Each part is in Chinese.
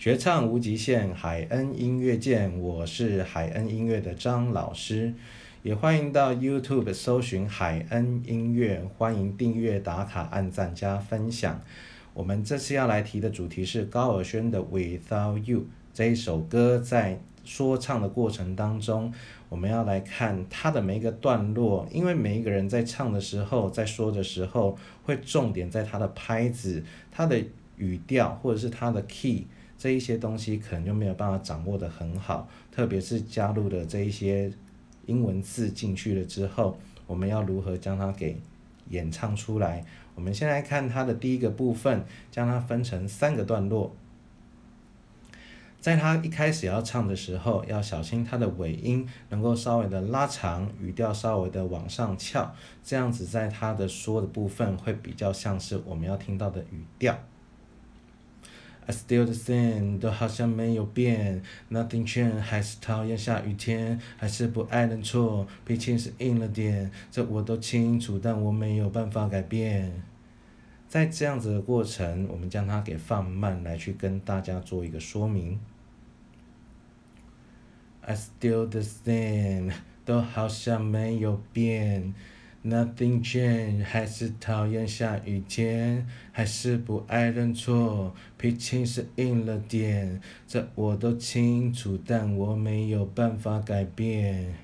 绝唱无极限，海恩音乐见。我是海恩音乐的张老师，也欢迎到 YouTube 搜寻海恩音乐，欢迎订阅、打卡、按赞、加分享。我们这次要来提的主题是高尔宣的《Without You》这一首歌，在说唱的过程当中，我们要来看它的每一个段落，因为每一个人在唱的时候，在说的时候，会重点在它的拍子、它的语调或者是它的 key。这一些东西可能就没有办法掌握的很好，特别是加入了这一些英文字进去了之后，我们要如何将它给演唱出来？我们先来看它的第一个部分，将它分成三个段落。在它一开始要唱的时候，要小心它的尾音能够稍微的拉长，语调稍微的往上翘，这样子在它的说的部分会比较像是我们要听到的语调。I still the same，都好像没有变，Nothing change，还是讨厌下雨天，还是不爱认错，脾气是硬了点，这我都清楚，但我没有办法改变。在这样子的过程，我们将它给放慢，来去跟大家做一个说明。I still the same，都好像没有变。Nothing change，还是讨厌下雨天，还是不爱认错，脾气是硬了点，这我都清楚，但我没有办法改变。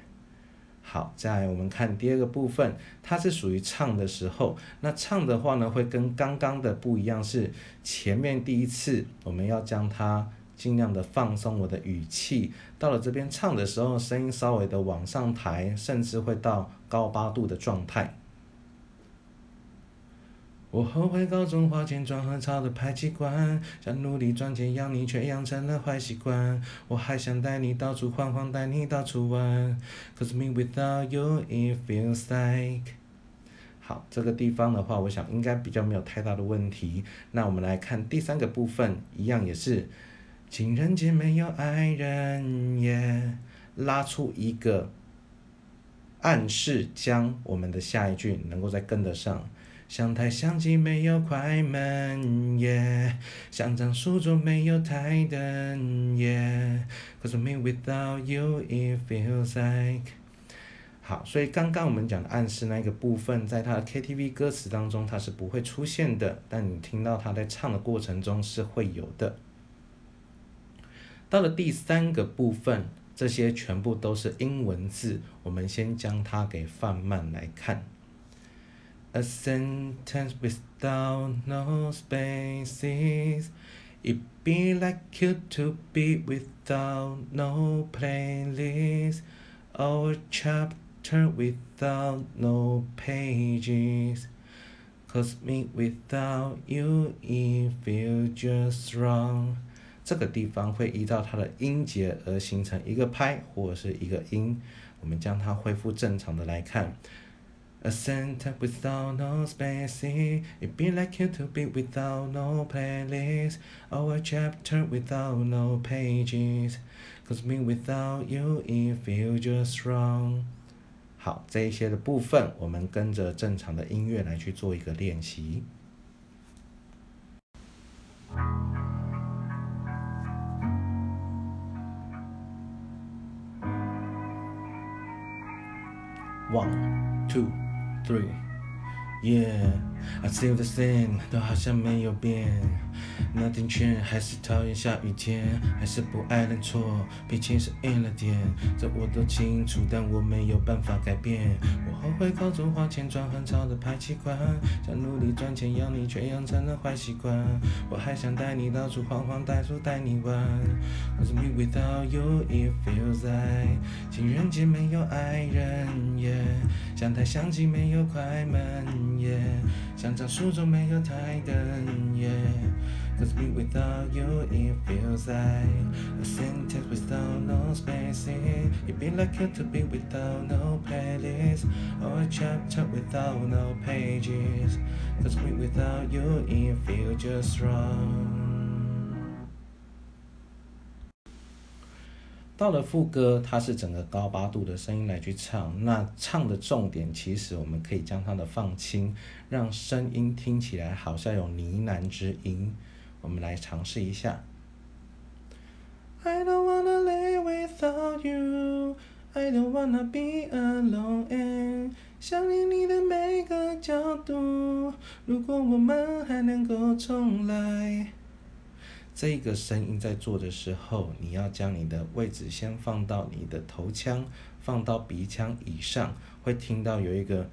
好，再来我们看第二个部分，它是属于唱的时候，那唱的话呢，会跟刚刚的不一样，是前面第一次我们要将它。尽量的放松我的语气，到了这边唱的时候，声音稍微的往上抬，甚至会到高八度的状态。我后悔高中花钱装很潮的排气管，想努力赚钱养你，却养成了坏习惯。我还想带你到处晃晃，带你到处玩。Cause me without you it feels like。好，这个地方的话，我想应该比较没有太大的问题。那我们来看第三个部分，一样也是。情人节没有爱人耶，拉出一个暗示，将我们的下一句能够再跟得上。像台相机没有快门耶，像张书桌没有台灯耶。Cause me without you it feels like。好，所以刚刚我们讲的暗示那个部分，在他的 KTV 歌词当中它是不会出现的，但你听到他在唱的过程中是会有的。到了第三个部分，这些全部都是英文字，我们先将它给放慢来看。A sentence without no spaces, it be like you to be without no playlist, or a chapter without no pages. Cause me without you, it feels just wrong. 这个地方会依照它的音节而形成一个拍或者是一个音，我们将它恢复正常的来看。A sentence without no spaces, it be like you to be without no playlist, or a chapter without no pages. Cause me without you, it feels just wrong. 好，这一些的部分，我们跟着正常的音乐来去做一个练习。One, two, three, yeah. I still the same，都好像没有变。Nothing change，还是讨厌下雨天，还是不爱认错，脾气是硬了点，这我都清楚，但我没有办法改变。我后悔高中花钱装很潮的排气管，想努力赚钱养你，却养成了坏习惯。我还想带你到处晃晃，带处带你玩。Cause me without you it feels like，情人节没有爱人，yeah，像台相机没有快门也。像张书桌没有台灯，yeah，cause me without you it feels like a sentence without no spaces. It'd be like you to be without no playlist or a chapter without no pages. Cause me without you it feels just wrong. 到了副歌，它是整个高八度的声音来去唱。那唱的重点，其实我们可以将它的放轻，让声音听起来好像有呢喃之音。我们来尝试一下。I don't wanna live without you. I don't wanna be alone. And 想念你的每个角度。如果我们还能够重来。这个声音在做的时候，你要将你的位置先放到你的头腔，放到鼻腔以上，会听到有一个，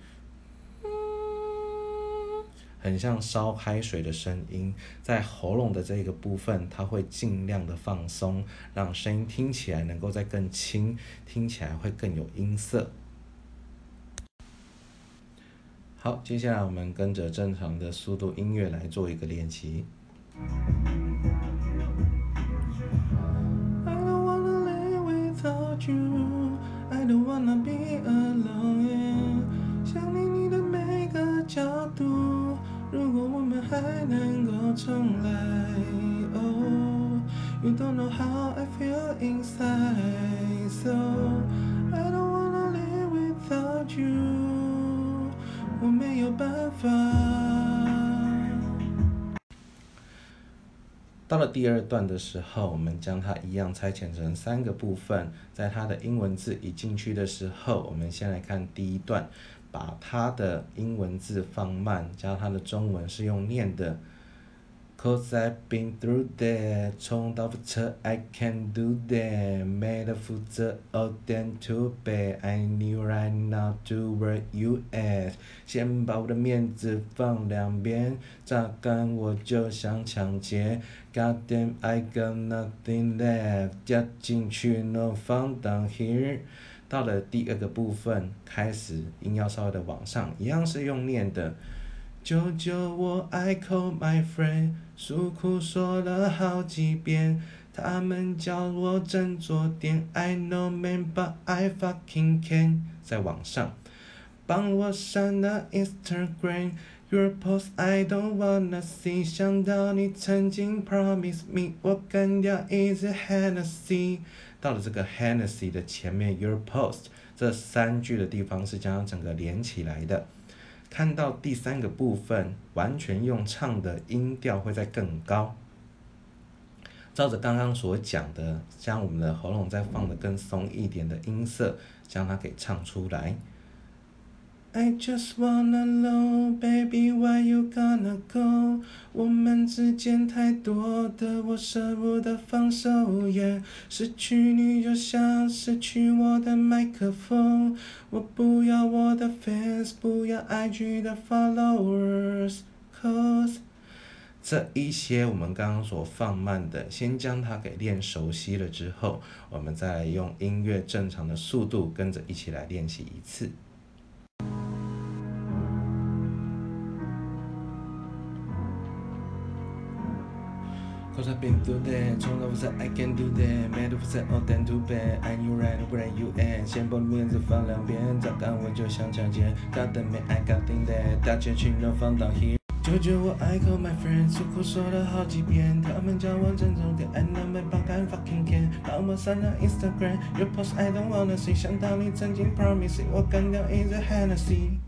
很像烧开水的声音，在喉咙的这个部分，它会尽量的放松，让声音听起来能够再更轻，听起来会更有音色。好，接下来我们跟着正常的速度音乐来做一个练习。能够重来。Oh, you don't know how I feel inside, so I don't wanna live without you. 我没有办法。到了第二段的时候，我们将它一样拆解成三个部分。在它的英文字一进去的时候，我们先来看第一段，把它的英文字放慢，加他的中文是用念的。Cause I've been through that，重蹈覆辙，I can do that，没得负责，Oh damn too bad，I knew right now to where you at，先把我的面子放两边，榨干我就想抢劫，God damn，I got nothing left，加进去 no fun down here。到了第二个部分，开始音要稍微的往上，一样是用念的。救救我！I call my friend，诉苦说了好几遍，他们叫我振作点。I know man but I fucking can。再往上，帮我删了 Instagram，Your post I don't wanna see。想到你曾经 promise me，我干掉一支 Hennessy。到了这个 Hennessy 的前面，Your post 这三句的地方是将整个连起来的。看到第三个部分，完全用唱的音调会在更高。照着刚刚所讲的，将我们的喉咙再放的更松一点的音色，将它给唱出来。I just wanna know, baby, why you gonna go？我们之间太多的，我舍不得放手。Yeah，失去你就像失去我的麦克风。我不要我的 fans，不要 IG 的 followers，cause 这一些我们刚刚所放慢的，先将它给练熟悉了之后，我们再用音乐正常的速度跟着一起来练习一次。Cause I've been through that，从来不是 I can do that，没得不是 all damn too bad，I knew right where you at，先把面子放两边，早干我就想抢劫，Got the man I got thing that，大家群都放到 here。救救我！I call my friends，诉苦说了好几遍，他们叫我珍重点，I know my b a fucking can，帮我删了 Instagram，Your post I don't wanna see，想到你曾经 promise，我干掉一支 Hennessy。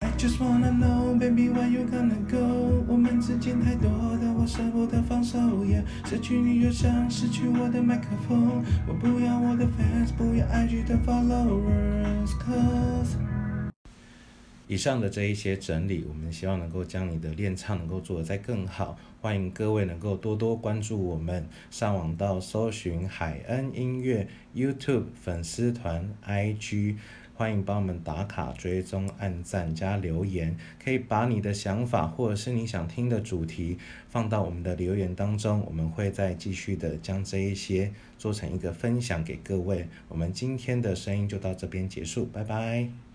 I Just wanna know, baby, where you gonna go？我们之间太多的，我舍不得放手。Yeah，失去你就像失去我的麦克风。我不要我的 fans，不要 IG 的 followers，cause。以上的这一些整理，我们希望能够将你的练唱能够做得再更好。欢迎各位能够多多关注我们，上网到搜寻海恩音乐 YouTube 粉丝团 IG。欢迎帮我们打卡、追踪、按赞、加留言，可以把你的想法或者是你想听的主题放到我们的留言当中，我们会再继续的将这一些做成一个分享给各位。我们今天的声音就到这边结束，拜拜。